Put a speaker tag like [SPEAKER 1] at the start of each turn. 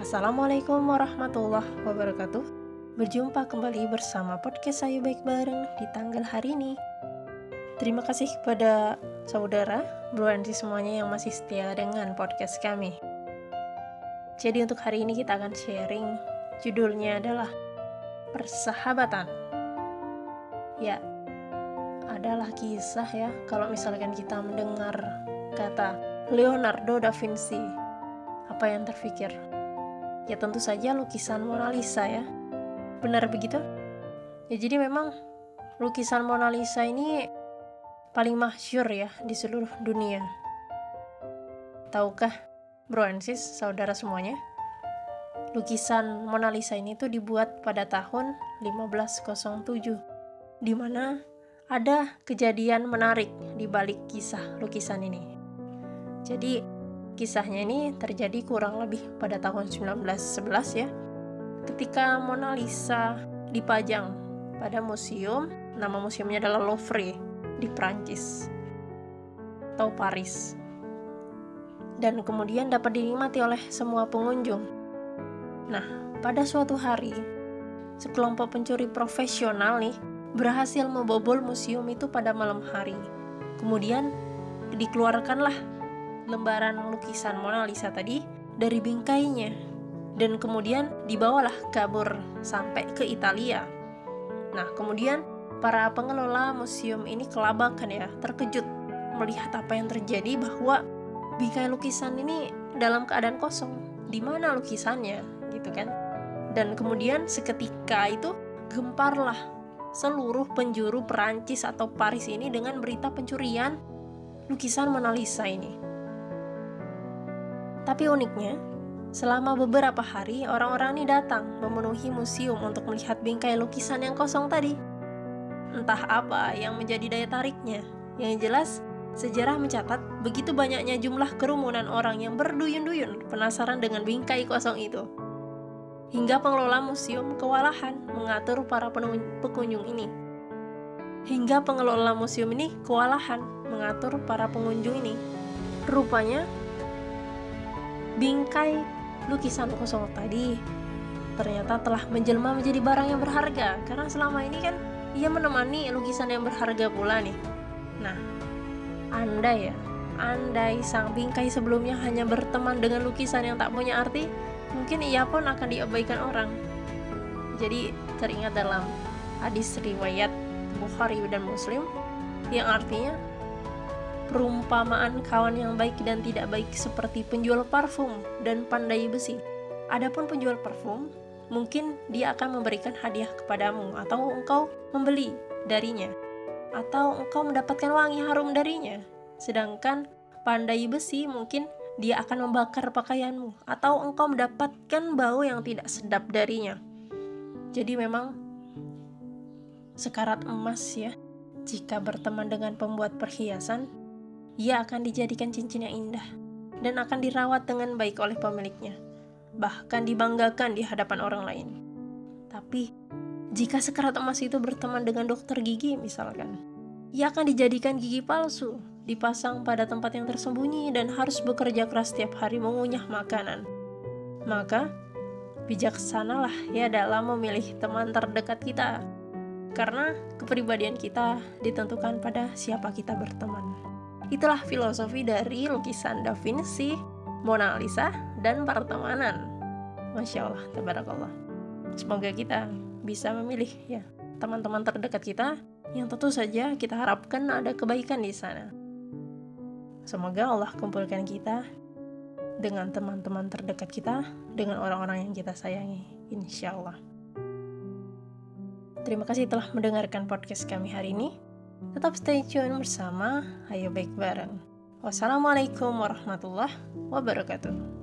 [SPEAKER 1] Assalamualaikum warahmatullahi wabarakatuh. Berjumpa kembali bersama podcast Ayo Baik Bareng di tanggal hari ini. Terima kasih kepada saudara, bro semuanya yang masih setia dengan podcast kami. Jadi untuk hari ini kita akan sharing judulnya adalah persahabatan. Ya, adalah kisah ya kalau misalkan kita mendengar kata Leonardo da Vinci apa yang terfikir ya tentu saja lukisan Mona Lisa ya. Benar begitu? Ya jadi memang lukisan Mona Lisa ini paling masyur ya di seluruh dunia. Tahukah bro and sis saudara semuanya? Lukisan Mona Lisa ini tuh dibuat pada tahun 1507 di mana ada kejadian menarik di balik kisah lukisan ini. Jadi, kisahnya ini terjadi kurang lebih pada tahun 1911 ya. Ketika Mona Lisa dipajang pada museum, nama museumnya adalah Louvre di Prancis atau Paris. Dan kemudian dapat dinikmati oleh semua pengunjung. Nah, pada suatu hari, sekelompok pencuri profesional nih berhasil membobol museum itu pada malam hari. Kemudian dikeluarkanlah lembaran lukisan Mona Lisa tadi dari bingkainya dan kemudian dibawalah kabur sampai ke Italia. Nah, kemudian para pengelola museum ini kelabakan ya, terkejut melihat apa yang terjadi bahwa bingkai lukisan ini dalam keadaan kosong. Di mana lukisannya? gitu kan. Dan kemudian seketika itu gemparlah seluruh penjuru Perancis atau Paris ini dengan berita pencurian lukisan Mona Lisa ini. Tapi uniknya, selama beberapa hari orang-orang ini datang memenuhi museum untuk melihat bingkai lukisan yang kosong tadi. Entah apa yang menjadi daya tariknya. Yang jelas, sejarah mencatat begitu banyaknya jumlah kerumunan orang yang berduyun-duyun penasaran dengan bingkai kosong itu hingga pengelola museum kewalahan mengatur para pengunjung ini. Hingga pengelola museum ini kewalahan mengatur para pengunjung ini. Rupanya, bingkai lukisan kosong tadi ternyata telah menjelma menjadi barang yang berharga karena selama ini kan ia menemani lukisan yang berharga pula nih. Nah, andai ya, andai sang bingkai sebelumnya hanya berteman dengan lukisan yang tak punya arti, mungkin ia pun akan diabaikan orang. Jadi teringat dalam hadis riwayat Bukhari dan Muslim yang artinya perumpamaan kawan yang baik dan tidak baik seperti penjual parfum dan pandai besi. Adapun penjual parfum, mungkin dia akan memberikan hadiah kepadamu atau engkau membeli darinya atau engkau mendapatkan wangi harum darinya. Sedangkan pandai besi mungkin dia akan membakar pakaianmu atau engkau mendapatkan bau yang tidak sedap darinya. Jadi memang sekarat emas ya, jika berteman dengan pembuat perhiasan, ia akan dijadikan cincin yang indah dan akan dirawat dengan baik oleh pemiliknya, bahkan dibanggakan di hadapan orang lain. Tapi, jika sekarat emas itu berteman dengan dokter gigi misalkan, ia akan dijadikan gigi palsu dipasang pada tempat yang tersembunyi dan harus bekerja keras setiap hari mengunyah makanan. Maka, bijaksanalah ya dalam memilih teman terdekat kita. Karena kepribadian kita ditentukan pada siapa kita berteman. Itulah filosofi dari lukisan Da Vinci, Mona Lisa, dan pertemanan. Masya Allah, tabarakallah. Semoga kita bisa memilih ya teman-teman terdekat kita yang tentu saja kita harapkan ada kebaikan di sana. Semoga Allah kumpulkan kita dengan teman-teman terdekat kita, dengan orang-orang yang kita sayangi, insya Allah. Terima kasih telah mendengarkan podcast kami hari ini. Tetap stay tune bersama Ayo Baik Bareng. Wassalamualaikum warahmatullahi wabarakatuh.